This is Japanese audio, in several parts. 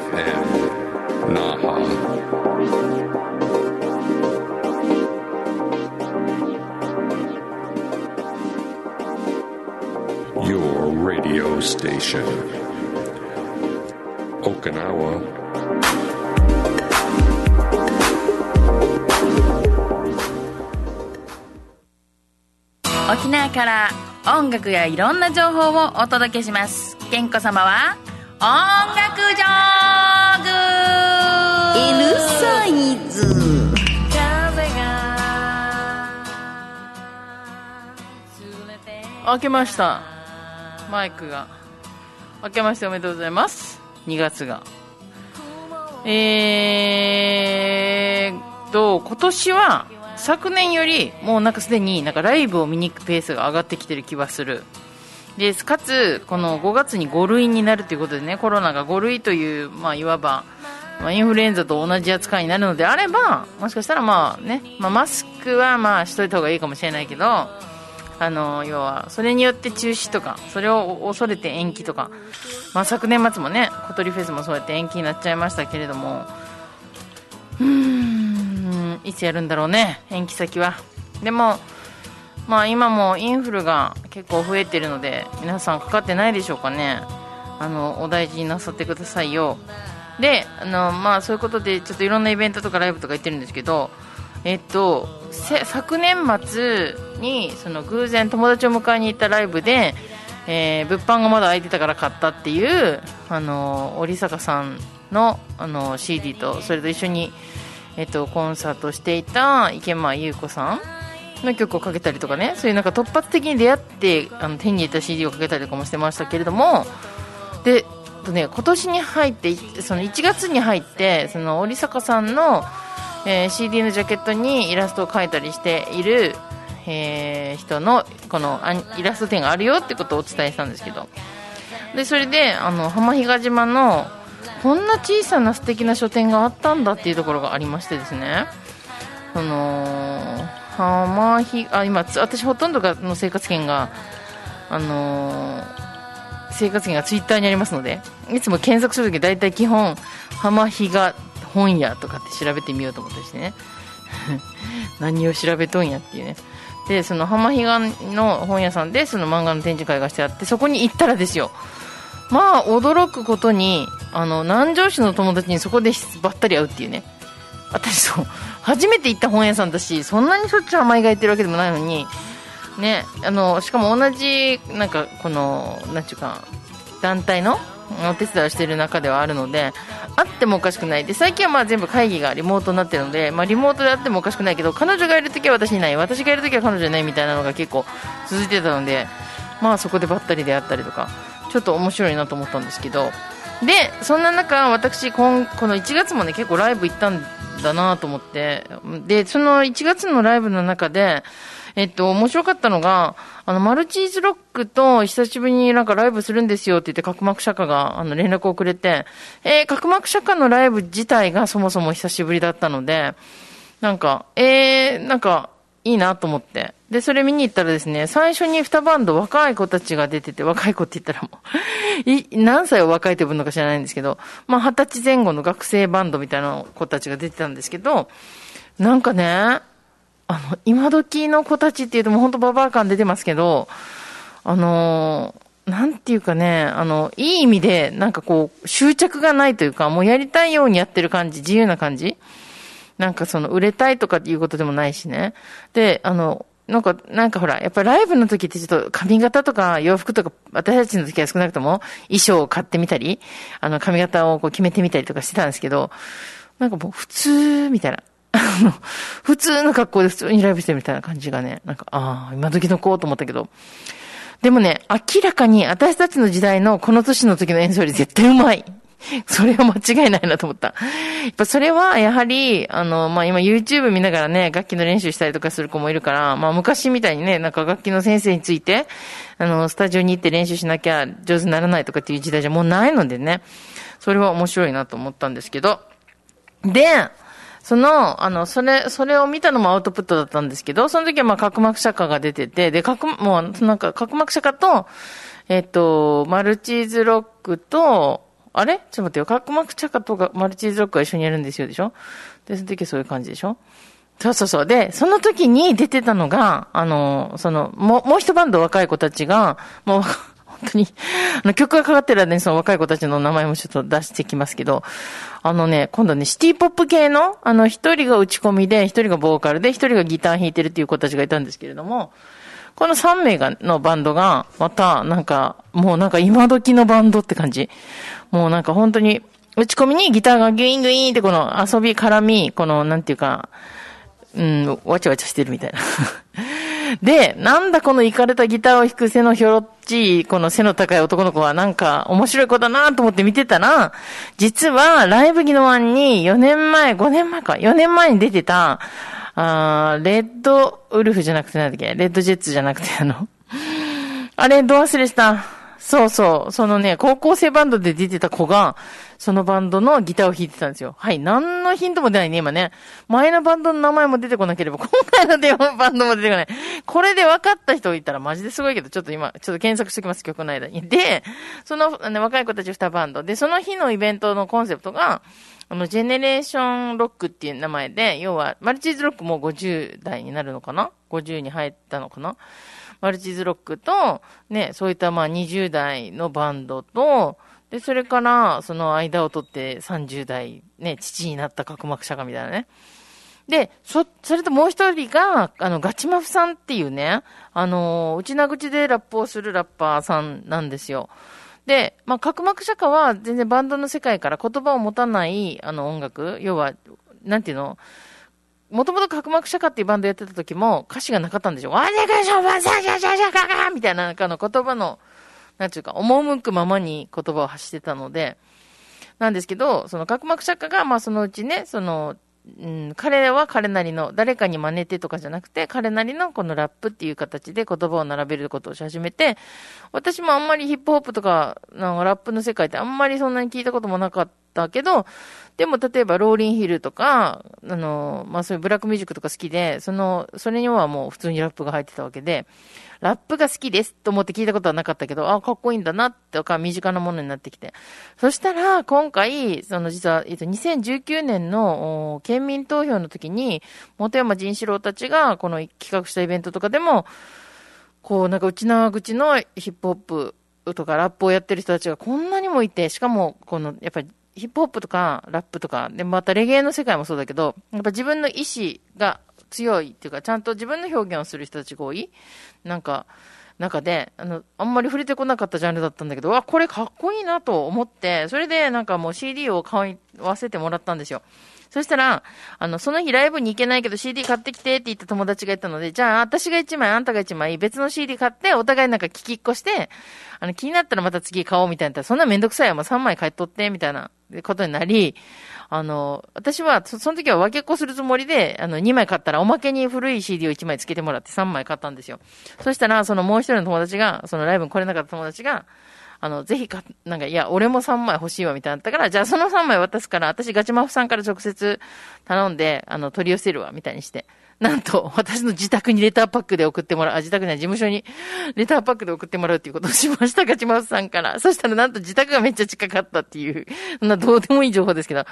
FM Naha. Your radio station. Okinawa 沖縄から音楽やいろんな情報をお届けします。健子様は音楽ジョーグ。L サイズ。風が開けました。マイクが。開けましておめでとうございます。2月が。えーと今年は昨年よりもうなんかすでになんかライブを見に行くペースが上がってきてる気はする。でかつこの5月に5類になるということでねコロナが5類という、まあ、いわば、まあ、インフルエンザと同じ扱いになるのであればもしかしたらまあね、まあ、マスクはまあしといた方がいいかもしれないけどあの要はそれによって中止とかそれを恐れて延期とか、まあ、昨年末もね小鳥フェスもそうやって延期になっちゃいましたけれどもうーいつやるんだろうね延期先は。でもまあ今もインフルが結構増えてるので皆さんかかってないでしょうかね。あのお大事になさってくださいよ。であのまあそういうことでちょっといろんなイベントとかライブとか行ってるんですけどえっと昨年末にその偶然友達を迎えに行ったライブで、えー物販がまだ空いてたから買ったっていうあの織坂さんのあの CD とそれと一緒に、えっと、コンサートしていた池間優子さんの曲をかけたりとかねそういうなんか突発的に出会ってあの手に入れた CD をかけたりとかもしてましたけれどもでとね今年に入ってその1月に入ってその織坂さんの、えー CD のジャケットにイラストを描いたりしている、えー人のこのアニイラスト展があるよってことをお伝えしたんですけど。でそれであの浜比嘉島のこんな小さな素敵な書店があったんだっていうところがありましてですね。その浜比あ今私ほとんどがの生活圏があのー生活圏がツイッターにありますのでいつも検索するとき大体基本浜比嘉本屋とかって調べてみようと思ったりしてね。何を調べとんやっていうね。でその浜比嘉の本屋さんでその漫画の展示会がしてあってそこに行ったらですよ。まあ驚くことにあの南城市の友達にそこでばったり会うっていうね。私そう初めて行った本屋さんだしそんなにしょっちゅう甘いが行ってるわけでもないのにねあのしかも同じなんかこのなんていうか団体のお手伝いをしている中ではあるのであってもおかしくない。で最近はまあ全部会議がリモートになってるので、まあ、リモートであってもおかしくないけど彼女がいるときは私いない私がいるときは彼女いないみたいなのが結構続いてたのでまあそこでばったりであったりとか。ちょっと面白いなと思ったんですけど。でそんな中私今この1月もね結構ライブ行ったんだなと思って。でその1月のライブの中でえっと、面白かったのが、あの、マルチーズロックと久しぶりになんかライブするんですよって言って、角膜釈迦があの連絡をくれて、えー、角膜釈迦のライブ自体がそもそも久しぶりだったので、なんか、えー、なんか、いいなと思って。で、それ見に行ったらですね、最初に2バンド若い子たちが出てて、若い子って言ったらもう、い、何歳を若いと呼ぶのか知らないんですけど、まあ、二十歳前後の学生バンドみたいな子たちが出てたんですけど、なんかね、あの、今時の子たちっていうともう本当ババア感出てますけど、あのーなんていうかね、あの、いい意味で、なんかこう、執着がないというか、もうやりたいようにやってる感じ、自由な感じなんかその、売れたいとかっていうことでもないしね。で、あの、なんか、なんかほら、やっぱライブの時ってちょっと髪型とか洋服とか、私たちの時は少なくとも衣装を買ってみたり、あの髪型をこう決めてみたりとかしてたんですけど、なんかもう普通、みたいな。普通の格好で普通にライブしてるみたいな感じがね、なんか、ああ、今時の子と思ったけど。でもね、明らかに私たちの時代のこの年の時の演奏より絶対うまい。それは間違いないなと思った。やっぱそれはやはり、あの、まあ、今 YouTube 見ながらね、楽器の練習したりとかする子もいるから、まあ、昔みたいにね、なんか楽器の先生について、あの、スタジオに行って練習しなきゃ上手にならないとかっていう時代じゃもうないのでね、それは面白いなと思ったんですけど。で、その、あの、それ、それを見たのもアウトプットだったんですけど、その時はまあ、角膜釈迦が出てて、で、角、もう、なんか、角膜釈迦と、えっと、マルチーズロックと、あれ？ちょっと待ってよ。角膜釈迦とかマルチーズロックが一緒にやるんですよでしょ？で、その時はそういう感じでしょ？そうそうそう。で、その時に出てたのが、あの、その、もう、もう一バンド若い子たちが、もう、本当に、あの、曲がかかってる間にその若い子たちの名前もちょっと出してきますけど、あのね、今度ね、シティポップ系の、あの、一人が打ち込みで、一人がボーカルで、一人がギター弾いてるっていう子たちがいたんですけれども、この3名が、のバンドが、また、なんか、もうなんか今時のバンドって感じ。もうなんか本当に、打ち込みにギターがギュイングインってこの遊び絡み、この、なんていうか、うん、わちゃわちゃしてるみたいな。で、なんだこのイかれたギターを弾く背のひょろっちい、この背の高い男の子はなんか面白い子だなと思って見てたら、実はライブギノワンに4年前、5年前か、4年前に出てた、あレッドウルフじゃなくてなんだっけレッドジェッツじゃなくてあの、あれ、ど忘れした。そうそう。そのね、高校生バンドで出てた子が、そのバンドのギターを弾いてたんですよ。はい。何のヒントも出ないね、今ね。前のバンドの名前も出てこなければ、今回の電話バンドも出てこない。これで分かった人いたらマジですごいけど、ちょっと今、ちょっと検索してきます、曲の間に。で、その、ね、若い子たち2バンド。で、その日のイベントのコンセプトが、あの、ジェネレーションロックっていう名前で、要は、マルチーズロックも50代になるのかな ?50 に入ったのかな？マルチズロックと、ね、そういったまあ20代のバンドと、で、それから、その間を取って30代、ね、父になった角膜釈迦みたいなね。で、そ、それともう一人が、あの、ガチマフさんっていうね、あの、内な口でラップをするラッパーさんなんですよ。で、まあ、角膜釈迦は全然バンドの世界から言葉を持たない、あの、音楽、要は、なんていうの？もともと角膜釈迦っていうバンドやってた時も歌詞がなかったんですよ。わねかしょばさしゃしゃしゃかかみたいななんかの言葉の、なんていうか、赴くままに言葉を発してたので、なんですけど、その角膜釈迦が、まあそのうちね、その、うん、彼は彼なりの、誰かに真似てとかじゃなくて、彼なりのこのラップっていう形で言葉を並べることをし始めて、私もあんまりヒップホップとか、なんかラップの世界ってあんまりそんなに聞いたこともなかったけど、でも例えばローリンヒルとか、あの、まあそういうブラックミュージックとか好きで、その、それにはもう普通にラップが入ってたわけで、ラップが好きですと思って聞いたことはなかったけど、あ、かっこいいんだなとか、身近なものになってきて。そしたら、今回、その実は、えっと、2019年の県民投票の時に、本山仁志郎たちが、この企画したイベントとかでも、こう、なんか内縄口のヒップホップとかラップをやってる人たちがこんなにもいて、しかも、この、やっぱり、ヒップホップとかラップとか、で、またレゲエの世界もそうだけど、やっぱ自分の意志が強いっていうか、ちゃんと自分の表現をする人たちが多い。なんか、中で、あの、あんまり触れてこなかったジャンルだったんだけど、わ、これかっこいいなと思って、それでなんかもう CD を買わせてもらったんですよ。そしたら、あの、その日ライブに行けないけど CD 買ってきてって言った友達がいたので、じゃあ私が1枚、あんたが1枚、別の CD 買って、お互いなんか聞きっこして、あの、気になったらまた次買おうみたいな。そんなめんどくさいよ。もう3枚買い取って、みたいなことになり、あの、私はそ、その時は分けっこするつもりで、あの、2枚買ったらおまけに古い CD を1枚つけてもらって3枚買ったんですよ。そしたら、そのもう一人の友達が、そのライブに来れなかった友達が、あの、ぜひか、なんか、いや、俺も3枚欲しいわ、みたいなったから、じゃあその3枚渡すから、私ガチマフさんから直接頼んで、あの、取り寄せるわ、みたいにして。なんと、私の自宅にレターパックで送ってもらう、あ、自宅には事務所にレターパックで送ってもらうっていうことをしました、ガチマウスさんから。そしたらなんと自宅がめっちゃ近かったっていう、そんなどうでもいい情報ですけど。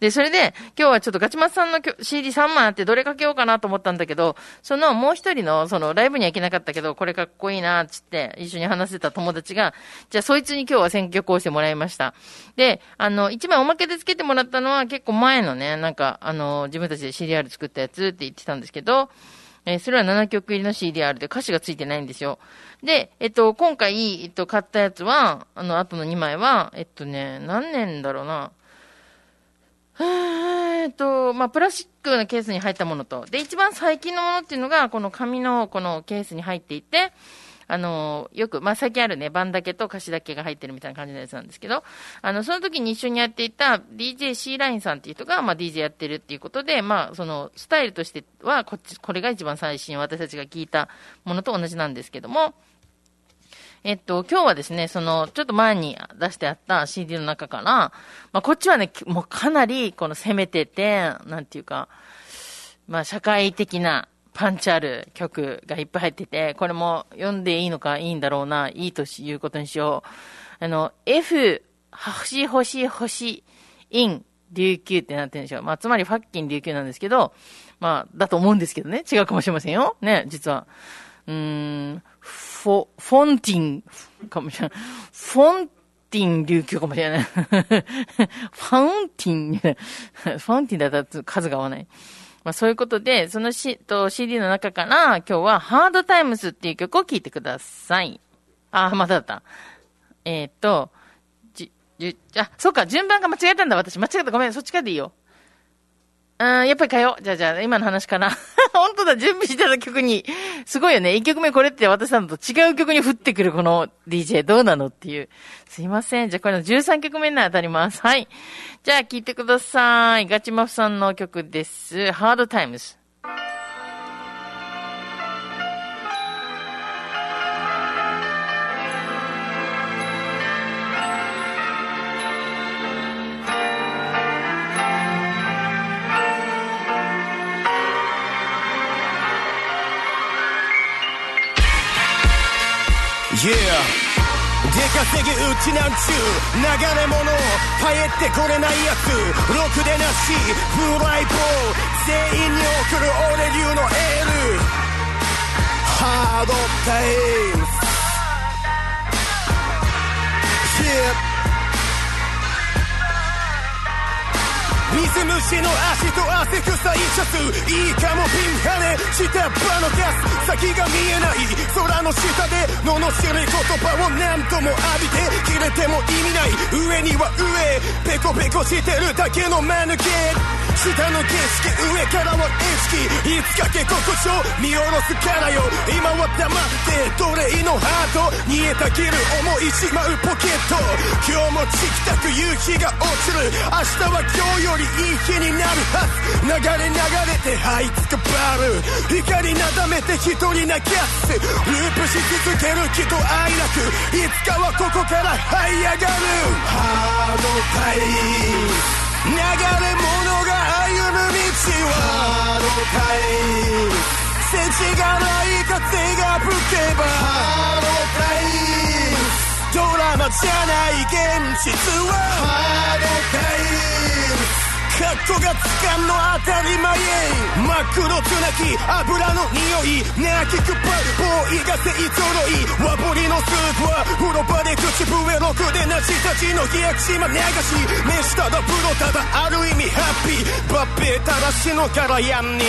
で、それで、今日はちょっとガチマウスさんの CD3 枚あってどれかけようかなと思ったんだけど、そのもう一人の、そのライブには行けなかったけど、これかっこいいな、つって一緒に話してた友達が、じゃあそいつに今日は選曲をしてもらいました。で、あの、一枚おまけでつけてもらったのは結構前のね、なんか、あの、自分たちで CDR 作ったやつって言ってたんですけど、えー、それは7曲入りの CDR で歌詞がついてないんですよ。で、えっと、今回、えっと、買ったやつは、あの、後の2枚は、えっとね、何年だろうな。えっと、まあ、プラスチックのケースに入ったものと、で、一番最近のものっていうのが、この紙のこのケースに入っていて、あの、よく、まあ、最近あるね、番だけと歌詞だけが入ってるみたいな感じのやつなんですけど、あの、その時に一緒にやっていた DJ C ラインさんっていう人が、まあ、DJ やってるっていうことで、まあ、その、スタイルとしては、こっち、これが一番最新、私たちが聞いたものと同じなんですけども、えっと、今日はですね、その、ちょっと前に出してあった CD の中から、まあ、こっちはね、もうかなり、この攻めてて、なんていうか、まあ、社会的なパンチある曲がいっぱい入ってて、これも読んでいいのかいいんだろうな、いいということにしよう。あの、F、星星星、イン、琉球ってなってるんでしょう。まあ、つまりファッキン琉球なんですけど、まあ、だと思うんですけどね。違うかもしれませんよ。ね、実は。うーん、フォ、フォンティン、かもしれない。フォンティン琉球かもしれない。ファウンティン、ファウンティンだったら数が合わない。まあそういうことで、そのしと CD の中から今日はハードタイムスっていう曲を聴いてください。あ、まただった。えっ、と、じ、じ、あ、そうか、順番が間違えたんだ、私。間違えた。ごめん、そっちからでいいよ。うん、やっぱり変えよう。じゃあじゃあ、今の話かな。本当だ、準備してた曲に。すごいよね。一曲目これって私さんと違う曲に降ってくるこの DJ どうなのっていう。すいません。じゃあこれの13曲目に当たります。はい。じゃあ聴いてください。ガチマフさんの曲です。ハー Yeah 出稼ぎうちなんちゅう流れ物帰ってこれないやつ。ろくでなしフライボー全員に送る俺流のエール。ハードタイムス虫の足と汗臭いシャツいいかもピンハネ下っ端のガス先が見えない空の下で罵る言葉を何度も浴びて切れても意味ない上には上ペコペコしてるだけの間抜け下の景色上からは意識いつかけ心地を見下ろすからよ今は黙って奴隷のハート。煮えたぎる思いしまうポケット。今日もチキタク夕日が落ちる明日は今日よりいい日になるはず。流れ流れて這いつくバル光なだめて一人なキャスループし続ける気と愛なく。いつかはここから這い上がる。ハードタイム。流れ物が歩む道は。ハードタイム。世知がない風が吹けば。ハードタイム。ドラマじゃない現実は。ハードタイム。ッコがつかんの当たり前真っ黒つなき油の匂い。泣きくぱボーイが勢ぞろい。和彫りのスープは風呂場で口笛ろくでなしたちの冷やき島流し飯ただプロただある意味ハッピー抜兵たらしのからやんに。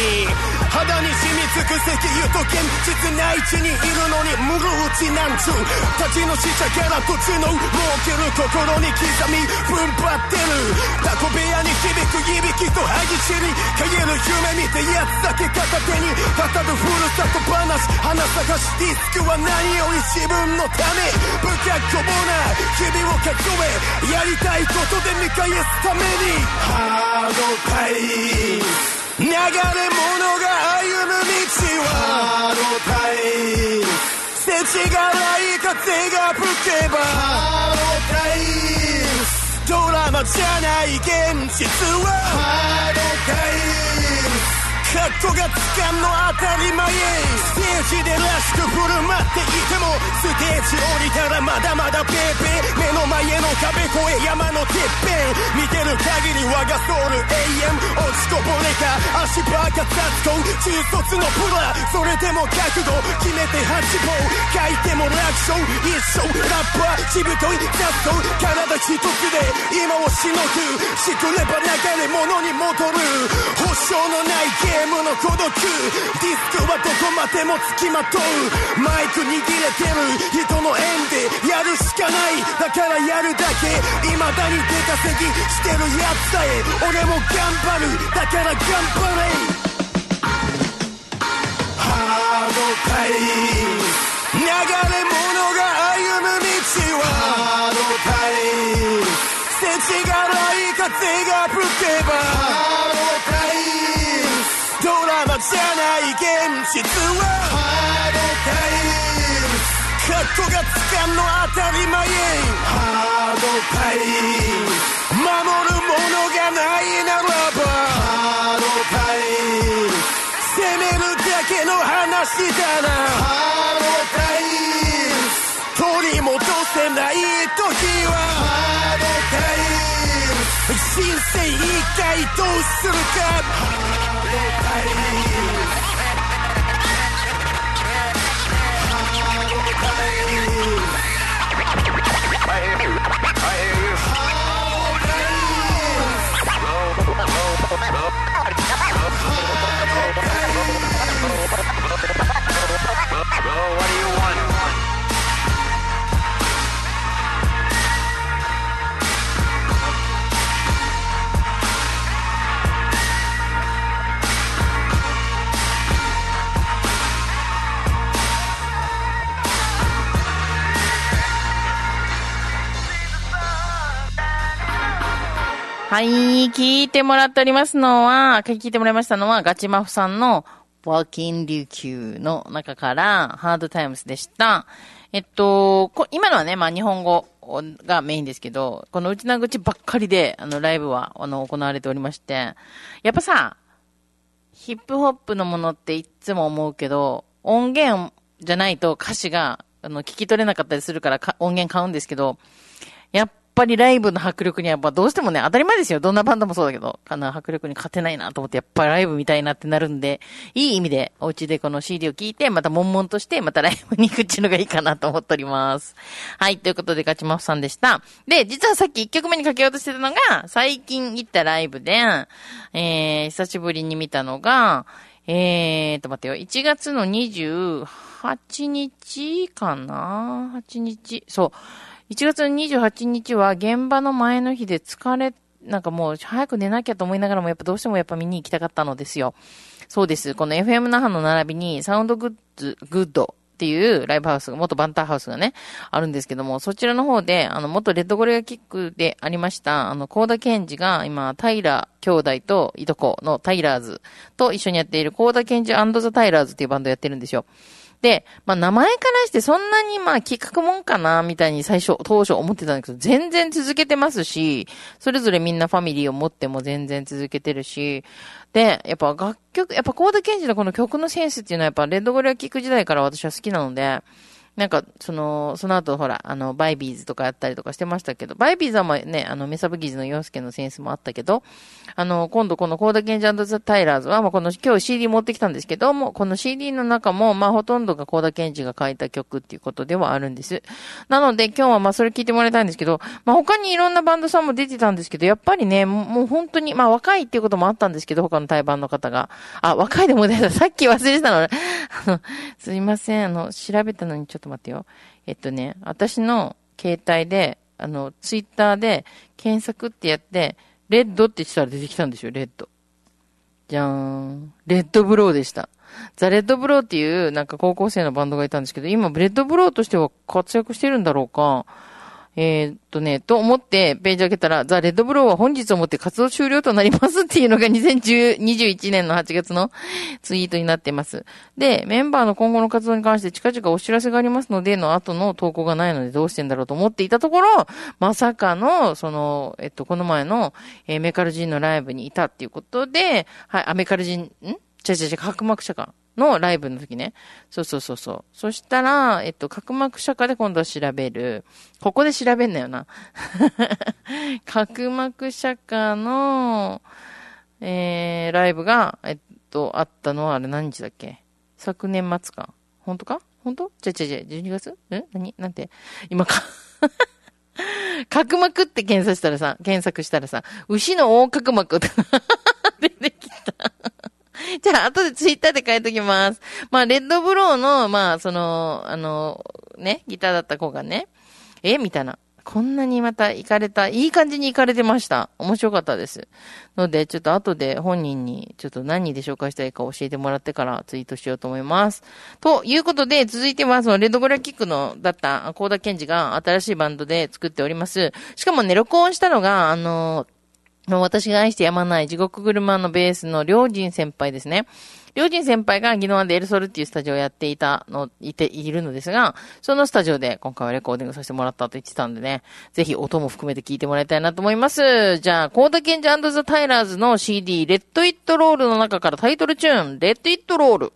肌に染みつく石油と現実内地にいるのに無るうちなんちゅう立ちの死者から土地の儲ける心に刻み踏ん張ってる。タコ部屋に響くいびきと歯ぎしり陰る夢見てやつだけ片手に語るふるさと話花探しディスクは何より自分のため不格好な日々を数えやりたいことで見返すために。ハードタイ流れ物が歩む道は。ハードタイ世知がない風が吹けば。ハードタイドラマじゃない現実はハードタイムカッコがつかんの当たり前ステージでらしく振る舞っていてもステージ降りたらまだまだペーペー目の前の壁越え山のてっぺん見てる限り我がソウル永遠落ちこぼれた足場が立つ子中卒のプラそれでも覚悟決めて八方書いても楽勝一生ラッパーしぶとい雑草体一つで今をしのぐしくれば流れ物に戻る保証のないゲームの孤独ディスクはどこまでも付きまとう。マイク握れてる。人の縁でやるしかない。だからやるだけ。未だに出稼ぎしてるやつさえ。俺も頑張る。だから頑張れ。ハードタイ流れ物が歩む道はハードタイム。世知がない風が吹けばハードタイドラマじゃない現実は。ハードタイム。カッことがつかんの当たり前ハードタイム。守るものがないならばハードタイム。責めるだけの話だなハードタイム。取り戻せない時は。ハードタイム。人生一回どうするかハードタイはい、聞いてもらっておりますのは、聞いてもらいましたのは、ガチマフさんの、ワーキン琉球の中から、ハードタイムスでした。えっと、こ今のはね、まあ日本語がメインですけど、この内な口ばっかりで、あの、ライブは、あの、行われておりまして、やっぱさ、ヒップホップのものっていつも思うけど、音源じゃないと歌詞が、あの、聞き取れなかったりするから音源買うんですけど、やっぱりライブの迫力にはやっぱどうしてもね、当たり前ですよ。どんなバンドもそうだけど、あの迫力に勝てないなと思って、やっぱりライブ見たいなってなるんで、いい意味でお家でこの CD を聞いて、また悶々として、またライブに行くっていうのがいいかなと思っております。はい、ということでガチマフさんでした。で、実はさっき1曲目にかけようとしてたのが、最近行ったライブで、えー、久しぶりに見たのが、えーと、待ってよ。1月の28日かな ?8 日。そう。1月28日は現場の前の日で疲れ、なんかもう早く寝なきゃと思いながらもやっぱどうしてもやっぱ見に行きたかったのですよ。そうです。この FM 那覇の並びにサウンズグッ、グッドっていうライブハウスが、元バンターハウスがね、あるんですけども、そちらの方で、あの、元レッドゴリラキックでありました、あの、コーダケンジが今、タイラ兄弟といとこのタイラーズと一緒にやっているコーダケンジザ・タイラーズっていうバンドやってるんですよ。で、まあ名前からしてそんなにまあ企画もんかな、みたいに最初、当初思ってたんだけど、全然続けてますし、それぞれみんなファミリーを持っても全然続けてるし、で、やっぱ楽曲、やっぱコーダケンジのこの曲のセンスっていうのはやっぱレッドゴリラキック時代から私は好きなので、なんか、その、その後ほら、あの、バイビーズとかやったりとかしてましたけど、バイビーズはまあね、あの、メサブギーズの洋介のセンスもあったけど、あの、今度このコーダケンジ and the タイラーズは、まあこの今日 CD 持ってきたんですけども、この CD の中も、まあほとんどがコーダケンジが書いた曲っていうことではあるんです。なので今日はまあそれ聞いてもらいたいんですけど、まあ他にいろんなバンドさんも出てたんですけど、やっぱりね、もう本当に、まあ若いっていうこともあったんですけど、他の対バンの方が。あ、若いでもね、さっき忘れてたのね。あの、すいません、あの、調べたのにちょっとょっと待ってよ。えっとね、私の携帯で、あの、ツイッターで検索ってやって、レッドってしたら出てきたんですよ、レッド。じゃーん。レッドブローでした。ザ・レッドブローっていう、なんか高校生のバンドがいたんですけど、今、レッドブローとしては活躍してるんだろうか。えーっとね、と思ってページ開けたら、ザ・レッドブローは本日をもって活動終了となります っていうのが2021年の8月のツイートになっています。で、メンバーの今後の活動に関して近々お知らせがありますので、の後の投稿がないのでどうしてんだろうと思っていたところ、まさかの、その、えっと、この前の、えーメカルジンのライブにいたっていうことで、はい、あ、メカルジン、ん？違う違う違う、角膜者か。のライブの時ね。そうそうそうそう。そしたら、えっと、角膜遮下で今度は調べる。ここで調べんなよな。角膜遮下の、えー、ライブが、えっと、あったのはあれ何日だっけ？昨年末か。本当か？本当？違う違う違う。12月？ん何？なんて？今か。角膜って検索したらさ、検索したらさ、牛の横隔膜って 出てきた。じゃあ、後でツイッターで書いときます。まあ、レッドブローの、まあ、その、あの、ね、ギターだった子がね、えみたいな。こんなにまた行かれた、いい感じに行かれてました。面白かったです。ので、ちょっと後で本人に、ちょっと何人で紹介したいか教えてもらってからツイートしようと思います。ということで、続いては、その、レッドゴラキックの、だった、コーダケンジが新しいバンドで作っております。しかもね、録音したのが、あの、もう私が愛してやまない地獄車のベースの良人先輩ですね。りょうじん先輩が宜野湾でエルソルっていうスタジオをやっていたの、いて、いるのですが、そのスタジオで今回はレコーディングさせてもらったと言ってたんでね、ぜひ音も含めて聞いてもらいたいなと思います。じゃあ、コーダケンジザ・タイラーズの CD、 Let It Roll の中からタイトルチューン、 Let It Roll。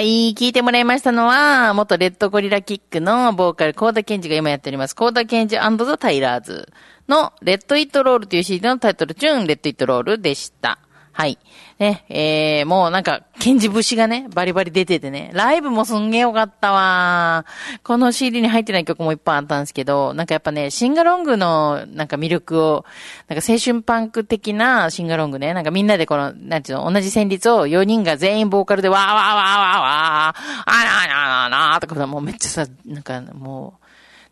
はい、聞いてもらいましたのは、元レッドゴリラキックのボーカル、コーダケンジが今やっております、コーダケンジザ・タイラーズの、 Let It Roll という CD のタイトルチューン、 Let It Roll でした。はい。ね、えー、もうなんか、ケンジ節がね、バリバリ出ててね、ライブもすんげえよかったわこの CD に入ってない曲もいっぱいあったんですけど、なんかやっぱね、シンガロングのなんか魅力を、なんか青春パンク的なシンガロングね、なんかみんなでこの、なんていうの、同じ旋律を4人が全員ボーカルでわーわーわーわーわー、あらあらあらららとかさ、もうめっちゃさ、なんかも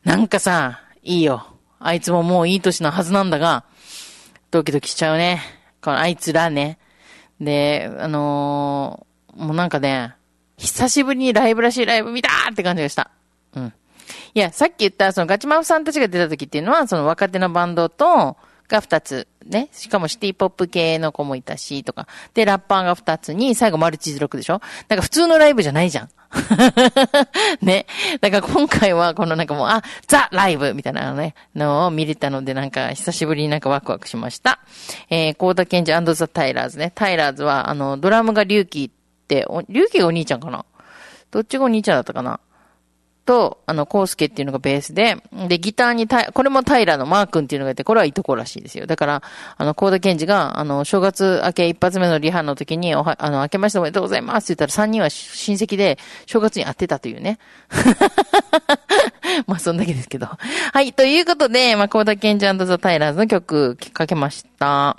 う、なんかさ、いいよ。あいつももういい年のはずなんだが、ドキドキしちゃうね。このあいつらね。で、あのーもうなんかね、久しぶりにライブらしいライブ見たーって感じがした。うん。いや、さっき言った、そのガチマフさんたちが出た時っていうのは、その若手のバンドと、が二つ。ね。しかもシティポップ系の子もいたし、とか。で、ラッパーが二つに、最後マルチズロックでしょなんか普通のライブじゃないじゃん。ね。だから今回はこのなんかもう、あ、ザ・ライブみたいなのね、のを見れたのでなんか久しぶりになんかワクワクしました。えー、コーダケンジザ・タイラーズね。タイラーズは、あの、ドラムがリュウキーって、リュウキーがお兄ちゃんかなどっちがお兄ちゃんだったかなと、あの、コウスケっていうのがベースで、で、ギターにタイ、これも平のマー君っていうのがいて、これはいとこらしいですよ。だから、あの、コーダケンジが、あの、正月明け一発目のリハの時に、おは、あの、明けましておめでとうございますって言ったら、3人は親戚で、正月に会ってたというね。まあ、そんだけですけど。はい、ということで、まあ、コーダケンジザ・タイラーズの曲かけました。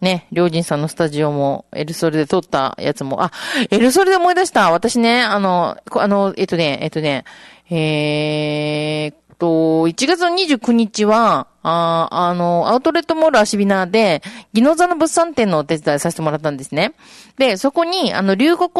ね、りょうじんさんのスタジオも、エルソルで撮ったやつも、あ、エルソルで思い出した。私ね、あの、あの、えっとね、えっとね、えーっと、1月の29日は、ああの、アウトレットモールアシビナーで、ギノザの物産展のお手伝いさせてもらったんですね。で、そこに、あの、龍谷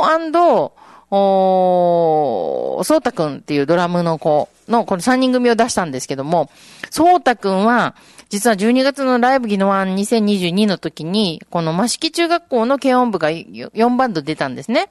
おー、そうたくんっていうドラムの子の、この3人組を出したんですけども、そうたくんは、実は12月のライブギノワン2022の時に、この益城中学校の軽音部が4バンド出たんですね。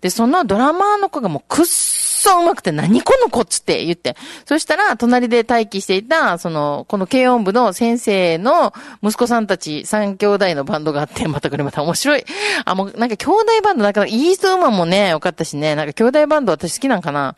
で、そのドラマーの子がもうくっそそ上手くて何この子っつって言って。そしたら、隣で待機していた、その、この軽音部の先生の息子さんたち3兄弟のバンドがあって、またこれまた面白い。あ、もうなんか兄弟バンド、なんかイーストウーマンもね、よかったしね、なんか兄弟バンド私好きなんかな。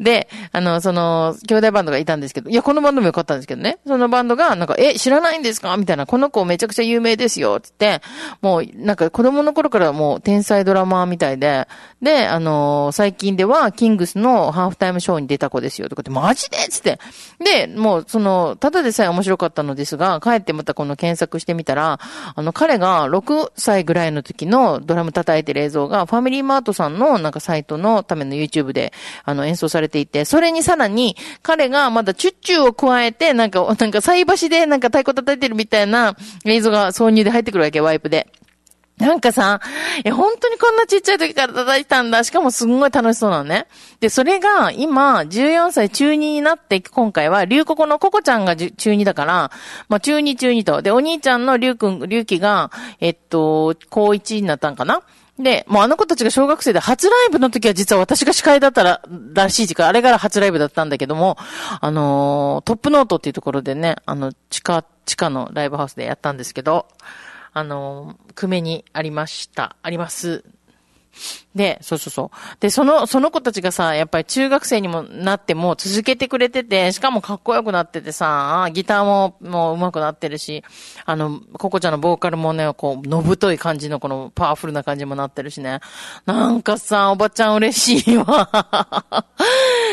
で、あの、その、兄弟バンドがいたんですけど、いや、このバンドもよかったんですけどね。そのバンドが、なんか、え、知らないんですかみたいな、この子めちゃくちゃ有名ですよ、つって、もう、なんか子供の頃からもう天才ドラマーみたいで、で、あの最近では、キングスのハーフタイムショーに出た子ですよ、とかって、マジでつって。で、もう、その、ただでさえ面白かったのですが、帰ってまたこの検索してみたら、あの、彼が6歳ぐらいの時のドラム叩いてる映像が、ファミリーマートさんのなんかサイトのための YouTube で、あの、演奏されていて、それにさらに、彼がまだチュッチュを加えて、なんか、なんか菜箸でなんか太鼓叩いてるみたいな映像が挿入で入ってくるわけ、ワイプで。なんかさ、え、本当にこんなちっちゃい時から叩いたんだ。しかもすんごい楽しそうなのね。で、それが今、14歳中2になって、今回は、龍谷のココちゃんが中2だから、まあ中2中2と。で、お兄ちゃんの龍くん、龍輝が、えっと、高1になったんかなで、もうあの子たちが小学生で初ライブの時は実は私が司会だったら、らしい時間、あれから初ライブだったんだけども、あのートップノートっていうところでね、あの、地下、地下のライブハウスでやったんですけど、あの、久米にありました。あります。で、そうそうそう。で、その、その子たちがさ、やっぱり中学生にもなっても続けてくれてて、しかもかっこよくなっててさ、ギターも、もう上手くなってるし、あの、ココちゃんのボーカルもね、こう、のぶとい感じのこのパワフルな感じもなってるしね。なんかさ、おばちゃん嬉しいわ。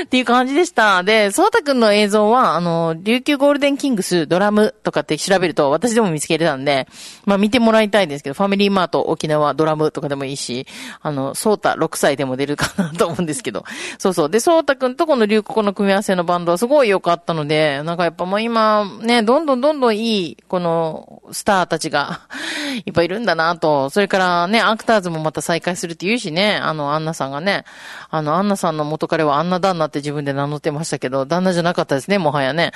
っていう感じでした。で、そうたくんの映像は、あの、琉球ゴールデンキングスドラムとかって調べると、私でも見つけれたんで、まあ見てもらいたいんですけど、ファミリーマート沖縄ドラムとかでもいいし、あの、そうた6歳でも出るかなと思うんですけど、そうそう。で、そうたくんとこの琉球の組み合わせのバンドはすごい良かったので、なんかやっぱもう今、ね、どんどんどんどんいい、この、スターたちが、いっぱいいるんだなと。それからね、アクターズもまた再開するって言うしね、あの、アンナさんがね、あの、アンナさんの元彼はアンナ旦那って自分で名乗ってましたけど、旦那じゃなかったですね、もはやね。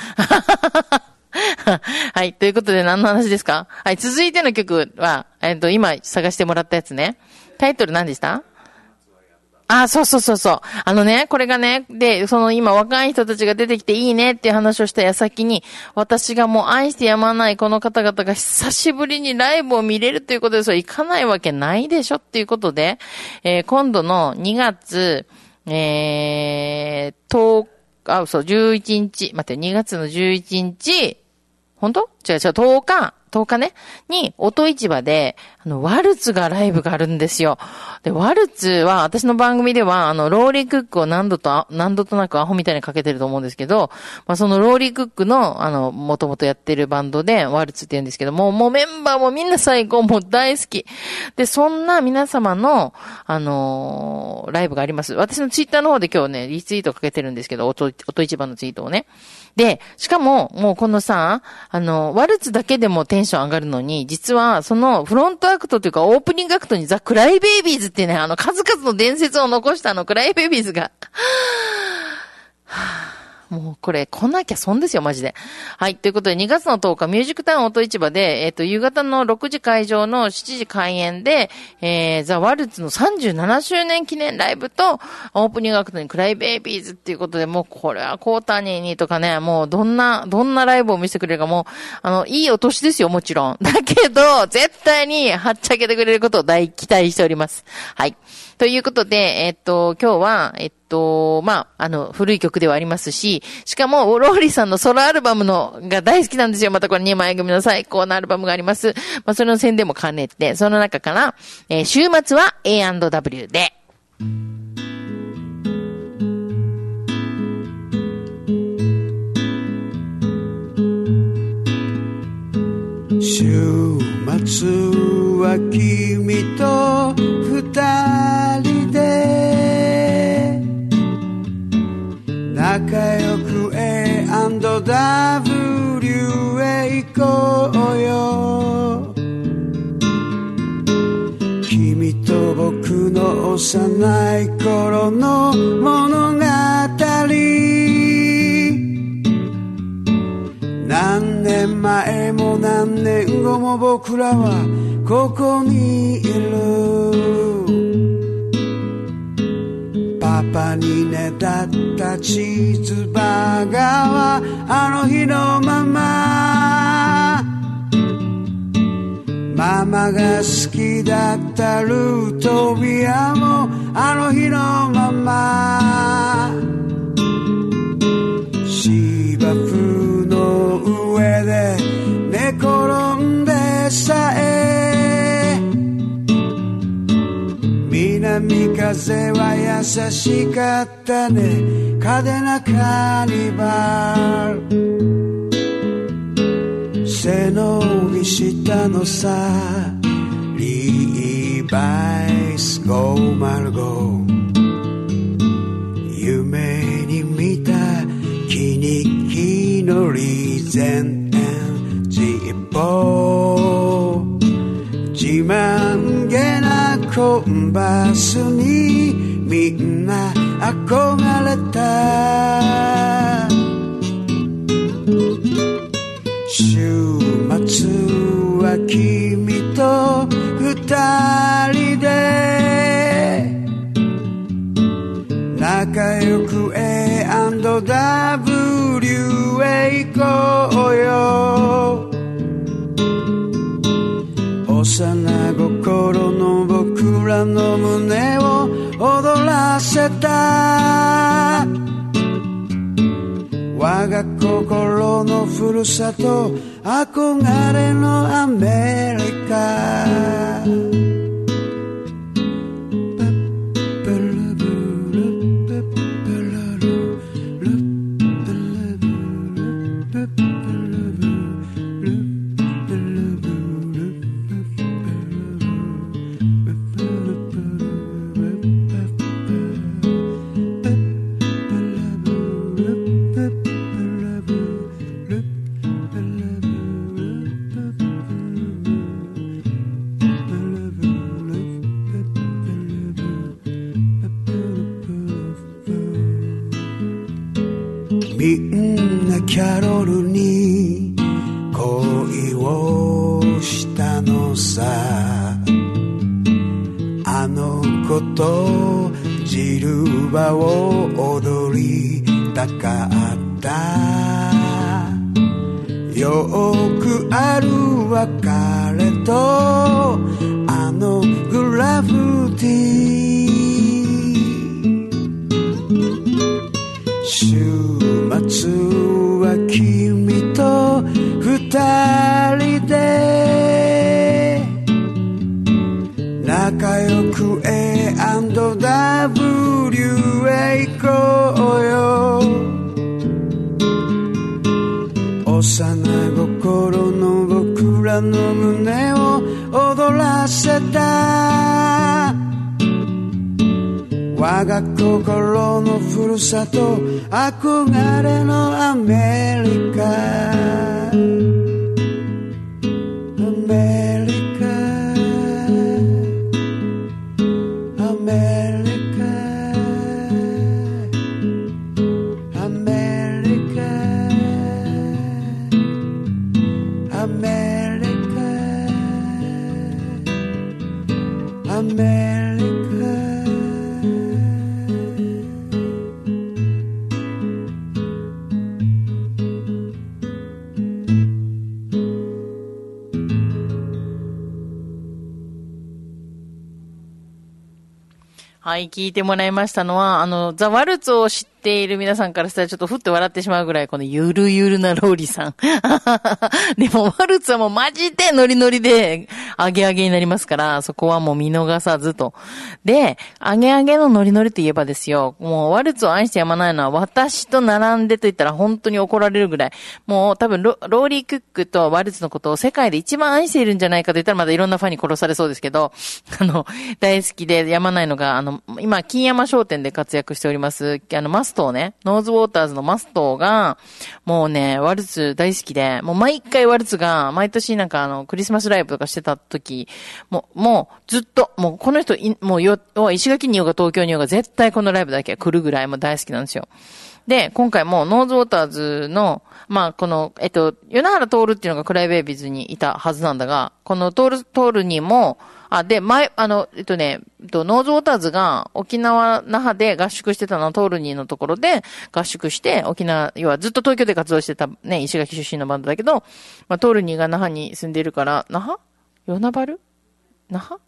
はい。ということで何の話ですか？はい。続いての曲は、えっ、と、今探してもらったやつね。タイトル何でした？あ、そうそうそうそう。あのね、これがね、で、その今若い人たちが出てきていいねっていう話をした矢先に、私がもう愛してやまないこの方々が久しぶりにライブを見れるということで、それ行かないわけないでしょっていうことで、えー今度の2月、えー、10あ、そう、11日、待って、2月の11日、本当？違う違う、10日、10日ね、に、音市場で、あの、ワルツがライブがあるんですよ。で、ワルツは、私の番組では、あの、ローリークックを何度と、何度となくアホみたいにかけてると思うんですけど、まあ、そのローリークックの、あの、もともとやってるバンドで、ワルツって言うんですけども、もうメンバーもみんな最高、もう大好き。で、そんな皆様の、あのーライブがあります。私のツイッターの方で今日ね、リツイートかけてるんですけど、音、音市場のツイートをね。で、しかも、もうこのさ、あの、ワルツだけでもテンション上がるのに、実は、その、フロントアクトというか、オープニングアクトにザ・クライベイビーズっていうね、あの、数々の伝説を残したあの、クライベイビーズが、はぁ。もうこれ来なきゃ損ですよ、マジで。はい。ということで、2月の10日、ミュージックタウン音市場で、えっ、と、夕方の6時会場の7時開演で、えー、ザ・ワルツの37周年記念ライブと、オープニングアクトにクライベイビーズっていうことで、もうこれはコータニーにとかね、もうどんな、どんなライブを見せてくれるかもう、あの、いいお年ですよ、もちろん。だけど、絶対にはっちゃけてくれることを大期待しております。はい。ということで、えっと、今日は、えっと、まあ、あの、古い曲ではありますし、しかも、ローリーさんのソロアルバムの、が大好きなんですよ。またこれ2枚組の最高なアルバムがあります。まあ、それの宣伝も兼ねて、その中から、えー週末は A&W で、週末は君と二人仲良く A&W へ行こうよ。君と僕の幼い頃の物語。何年前も何年後も僕らはここにいる。パにねだったチーズバーガーはあの日のままママが好きだったルートビアもあの日のまま風は優しかったね。嘉手納カーニバル。背伸びしたのさ。リーバイス505夢に見た気に気のリーゼンジッポ自慢コンバスにみんな憧れた週末は君と二人で仲良く A&W へ行こうよ幼心の僕らの胸を踊らせた我が心のふるさと憧れのアメリカ踊らせた我が心のふるさと憧れのアメリカアメリカい、聞いてもらいましたのは、あの、ザ・ワルツを知ってている皆さんからしたらちょっとふって笑ってしまうぐらい、このゆるゆるなローリさん。でも、ワルツはもうマジでノリノリで、アゲアゲになりますから、そこはもう見逃さずと。で、アゲアゲのノリノリといえばですよ、もうワルツを愛してやまないのは、私と並んでと言ったら本当に怒られるぐらい、もう多分ロ、ローリー・クックとワルツのことを世界で一番愛しているんじゃないかと言ったらまだいろんなファンに殺されそうですけど、あの、大好きでやまないのが、あの、今、金山商店で活躍しております、あの、マッストーね、ノーズウォーターズのマストが、もうね、ワルツ大好きで、もう毎回ワルツが、毎年なんかあの、クリスマスライブとかしてた時、もう、もう、ずっと、もうこの人、もうよ、石垣にいようが東京にいようが絶対このライブだけは来るぐらいも大好きなんですよ。で、今回もノーズウォーターズの、まあ、この、えっと、米原徹っていうのがクライベイビーズにいたはずなんだが、このトール、トールにも、あ、で、前、あの、えっとね、えっと、ノーズウォーターズが沖縄、那覇で合宿してたのはトールニーのところで合宿して、沖縄、要はずっと東京で活動してたね、石垣出身のバンドだけど、まあ、トールニーが那覇に住んでいるから、那覇？与那原？那覇？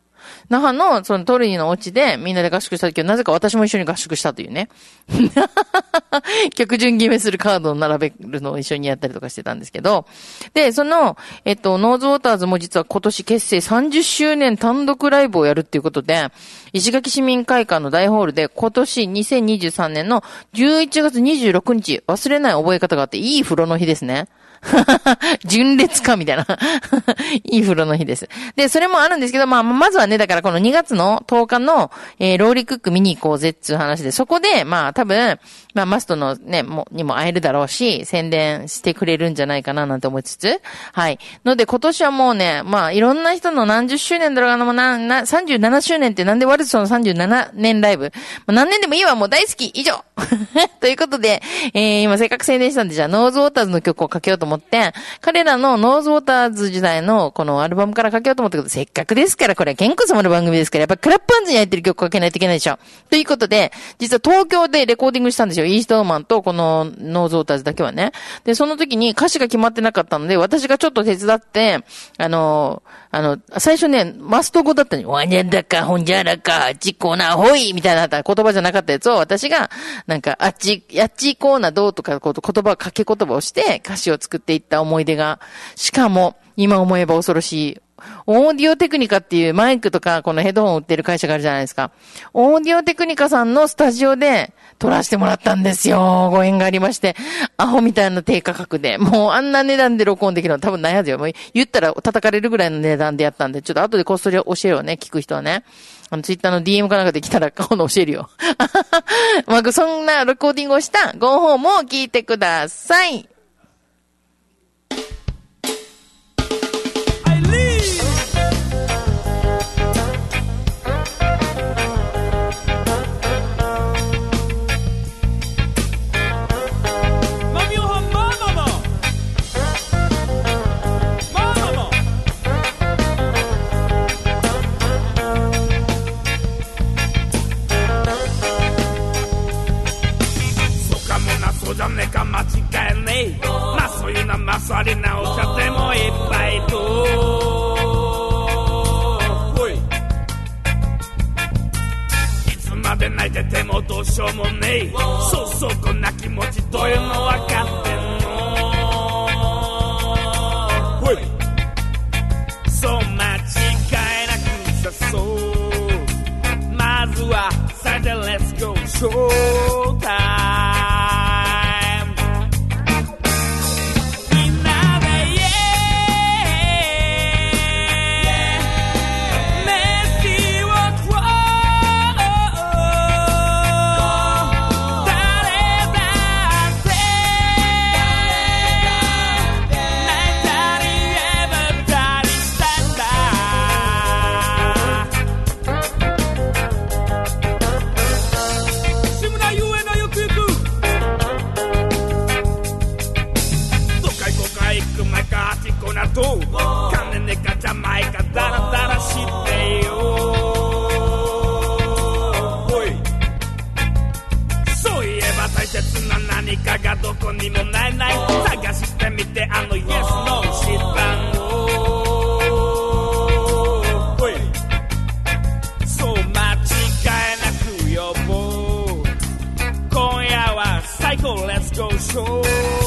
那覇の、そのトルニーのお家でみんなで合宿した時は、なぜか私も一緒に合宿したというね。曲順決めするカードを並べるのを一緒にやったりとかしてたんですけど。で、その、えっと、ノーズウォーターズも実は今年結成30周年単独ライブをやるっていうことで、石垣市民会館の大ホールで今年2023年の11月26日、忘れない覚え方があって、いい風呂の日ですね。純烈かみたいな。いい風呂の日です。で、それもあるんですけど、まあ、まずはね、だからこの2月の10日の、えー、ローリークック見に行こうぜっていう話で、そこで、まあ、多分、まあ、マストのね、も、にも会えるだろうし、宣伝してくれるんじゃないかななんて思いつつ、はい。ので、今年はもうね、まあ、いろんな人の何十周年だろうが、もうな、な、37周年ってなんでワルツの37年ライブ、まあ、何年でもいいわ、もう大好き以上 ということで、えー、今せっかく宣伝したんで、じゃあ、ノーズウォーターズの曲をかけようと思って、彼らのノーズウォーターズ時代のこのアルバムからかけようと思ったけど、せっかくですから、これは健康様の番組ですから、やっぱクラップハンズに入ってる曲かけないといけないでしょ。ということで、実は東京でレコーディングしたんですよ。イーストウーマンとこのノーズウォーターズだけはね。で、その時に歌詞が決まってなかったので、私がちょっと手伝って、あの、あの、最初ね、マスト語だったのに、わにゃだか、ほんじゃらか、あっちこな、ほいみたいな言葉じゃなかったやつを、私が、なんか、あっち、あっちこうなどうとか、こう言葉、掛け言葉をして、歌詞を作っていった思い出が、しかも、今思えば恐ろしい。オーディオテクニカっていうマイクとかこのヘッドホン売ってる会社があるじゃないですか。オーディオテクニカさんのスタジオで撮らせてもらったんですよ。ご縁がありまして。アホみたいな低価格で。もうあんな値段で録音できるの多分ないはずよ。もう言ったら叩かれるぐらいの値段でやったんで、ちょっと後でこっそり教えようね、聞く人はね。あの、ツイッターの DM かなんかで来たら、今度教えるよ。まあ、そんなレコーディングをしたご本も聞いてください。そうじゃねえか間違いねえ。まあそういうなまさり直しちゃってもいっぱいとほい。いつまで泣いててもどうしようもねえ。そうそうこんな気持ちどういうの分かってんの。そう間違いなくさそう。まずは最低 Let's go show time みてあの Yes No 知ったの。ほい。そう間違いなく呼ぼう。今夜は最高。Let's go show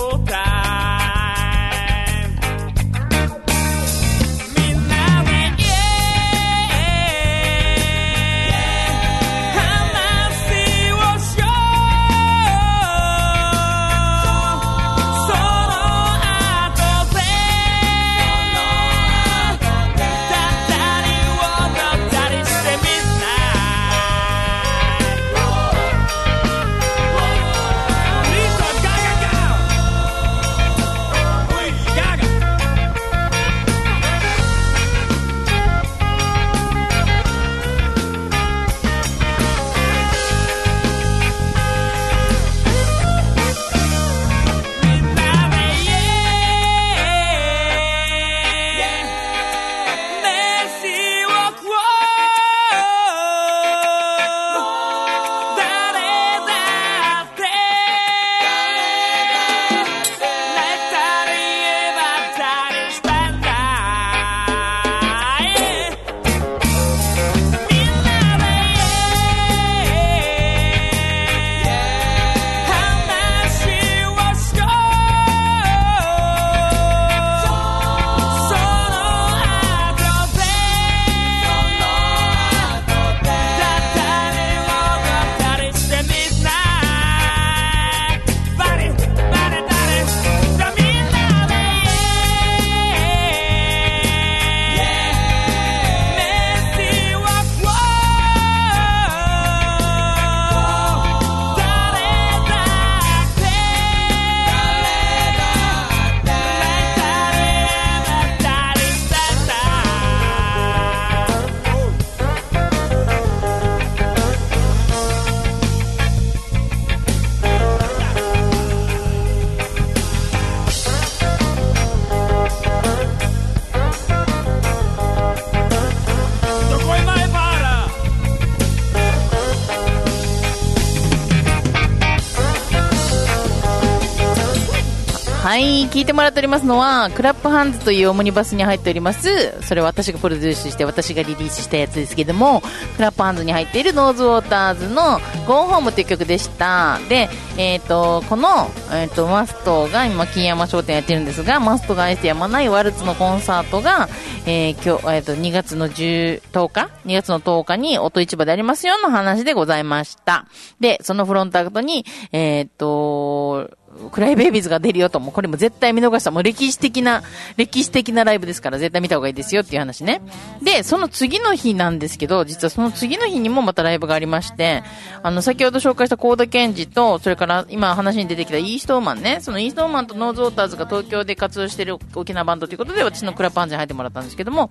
聴いてもらっておりますのは、クラップハンズというオムニバスに入っております、それは私がプロデュースして私がリリースしたやつですけども、クラップハンズに入っているノーズウォーターズの Go Home という曲でした。で、えっ、と、この、えっ、と、マストが今、金山商店やってるんですが、マストが愛してやまないワルツのコンサートが、えー今日、えっ、と、2月の10、10日 ?2 月の10日に音市場でありますよの話でございました。で、そのフロントアクトに、えっ、と、クライベイビーズが出るよと、もこれも絶対見逃した。もう歴史的な、歴史的なライブですから絶対見た方がいいですよっていう話ね。で、その次の日なんですけど、実はその次の日にもまたライブがありまして、あの、先ほど紹介したコーダケンジと、それから今話に出てきたイーストーマンね、そのイーストーマンとノーズウォーターズが東京で活動してる沖縄バンドということで、私のクラップハンズに入ってもらったんですけども、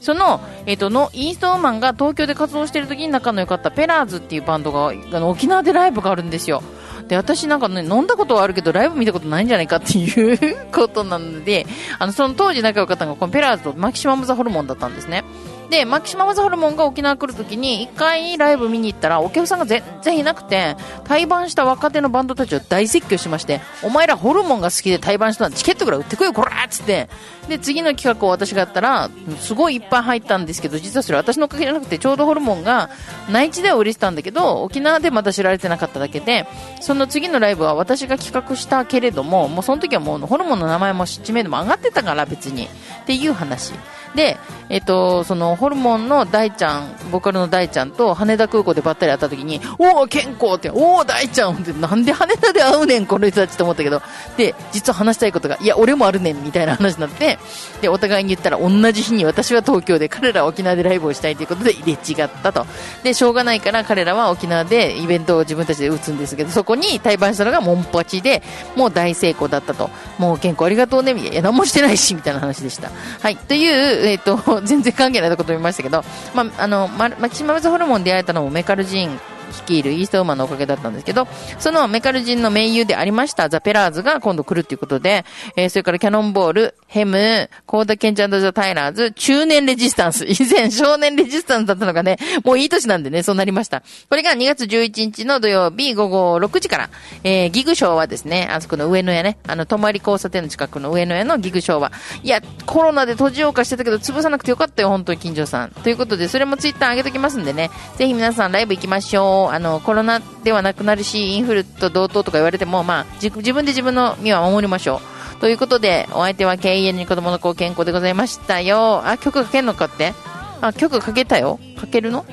その、えっ、と、の、イーストーマンが東京で活動してる時に仲の良かったペラーズっていうバンドが、あの、沖縄でライブがあるんですよ。で、私なんかね、飲んだことはあるけど、ライブ見たことないんじゃないかっていうことなので、あの、その当時仲良かったのが、このペラーズとマキシマムザホルモンだったんですね。で、マキシマムザホルモンが沖縄来るときに、一回ライブ見に行ったら、お客さんが全然いなくて、対バンした若手のバンドたちを大説教しまして、お前らホルモンが好きで対バンしたらチケットぐらい売ってこいよ、こらっつって。で、次の企画を私がやったら、すごいいっぱい入ったんですけど、実はそれ私のおかげじゃなくて、ちょうどホルモンが内地では売れてたんだけど、沖縄でまだ知られてなかっただけで、その次のライブは私が企画したけれども、もうその時はもうホルモンの名前も知名度も上がってたから別に。っていう話。で、えっと、そのホルモンの大ちゃん、ボーカルの大ちゃんと羽田空港でばったり会った時に、おお、健康って、おお、大ちゃんって、なんで羽田で会うねん、この人たちと思ったけど、で、実は話したいことが、いや、俺もあるねん、みたいな話になって、で、お互いに言ったら、同じ日に私は東京で、彼らは沖縄でライブをしたいということで入れ違ったと。で、しょうがないから彼らは沖縄でイベントを自分たちで打つんですけど、そこに対バンしたのがモンパチで、もう大成功だったと。もう健康ありがとうね、みたいな。いや、何もしてないし、みたいな話でした。はい。という、えっ、と、全然関係ないとこと見ましたけど、まあ、あの、マキシマムズホルモンで出会えたのもメカルジーン率いるイーストウーマンのおかげだったんですけど、そのメカルジンの盟友でありましたザ・ペラーズが今度来るっていうことで、えーそれからキャノンボール、ヘム、コーダ・ケンチャンドザ・タイラーズ、中年レジスタンス。以前少年レジスタンスだったのがね、もういい年なんでね、そうなりました。これが2月11日の土曜日午後6時から、えーギグショーはですね、あそこの上野屋ね、あの、泊まり交差点の近くの上野屋のギグショーは、いや、コロナで閉じようかしてたけど、潰さなくてよかったよ、本当に近所さん。ということで、それもツイッター上げときますんでね、ぜひ皆さんライブ行きましょう。あの、コロナではなくなるし、インフルと同等とか言われても、まあ、自分で自分の身は守りましょう。ということで、お相手は KN に子供の子健康でございましたよ。あ、曲かけんのかって？あ、曲かけたよかけるの？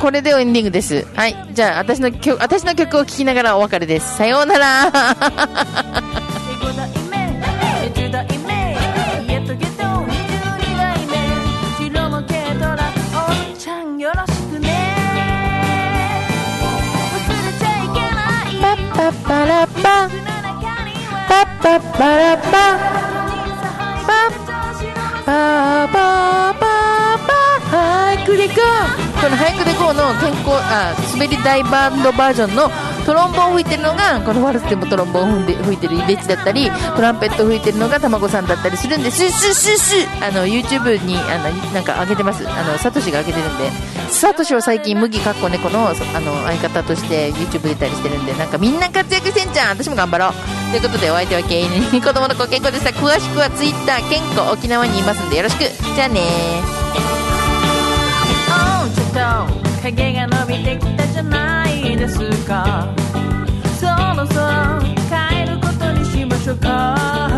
これでエンディングです。はい。じゃあ、私の曲、私の曲を聴きながらお別れです。さようなら。ないパッパッパラパ。パパパラッパ。パパパパパ俳句でこうこの俳句でこうの健康あ滑り台バンドバージョンのトロンボーン吹いてるのがこのワルツでもトロンボーン吹いてるイベチだったりトランペット吹いてるのがたまごさんだったりするんです。ススススあの YouTube にあのなんか上げてます。あのサトシが上げてるんで。サトシは最近麦かっこ猫のあの相方として YouTube 出たりしてるんでなんかみんな活躍してんじゃん。私も頑張ろう。ということでお相手はケイに子供の子健康でした。詳しくは Twitter 健康沖縄にいますんでよろしく。じゃあねおちょっと影が伸びてきたじゃない。ですか？そろそろ帰ることにしましょうか？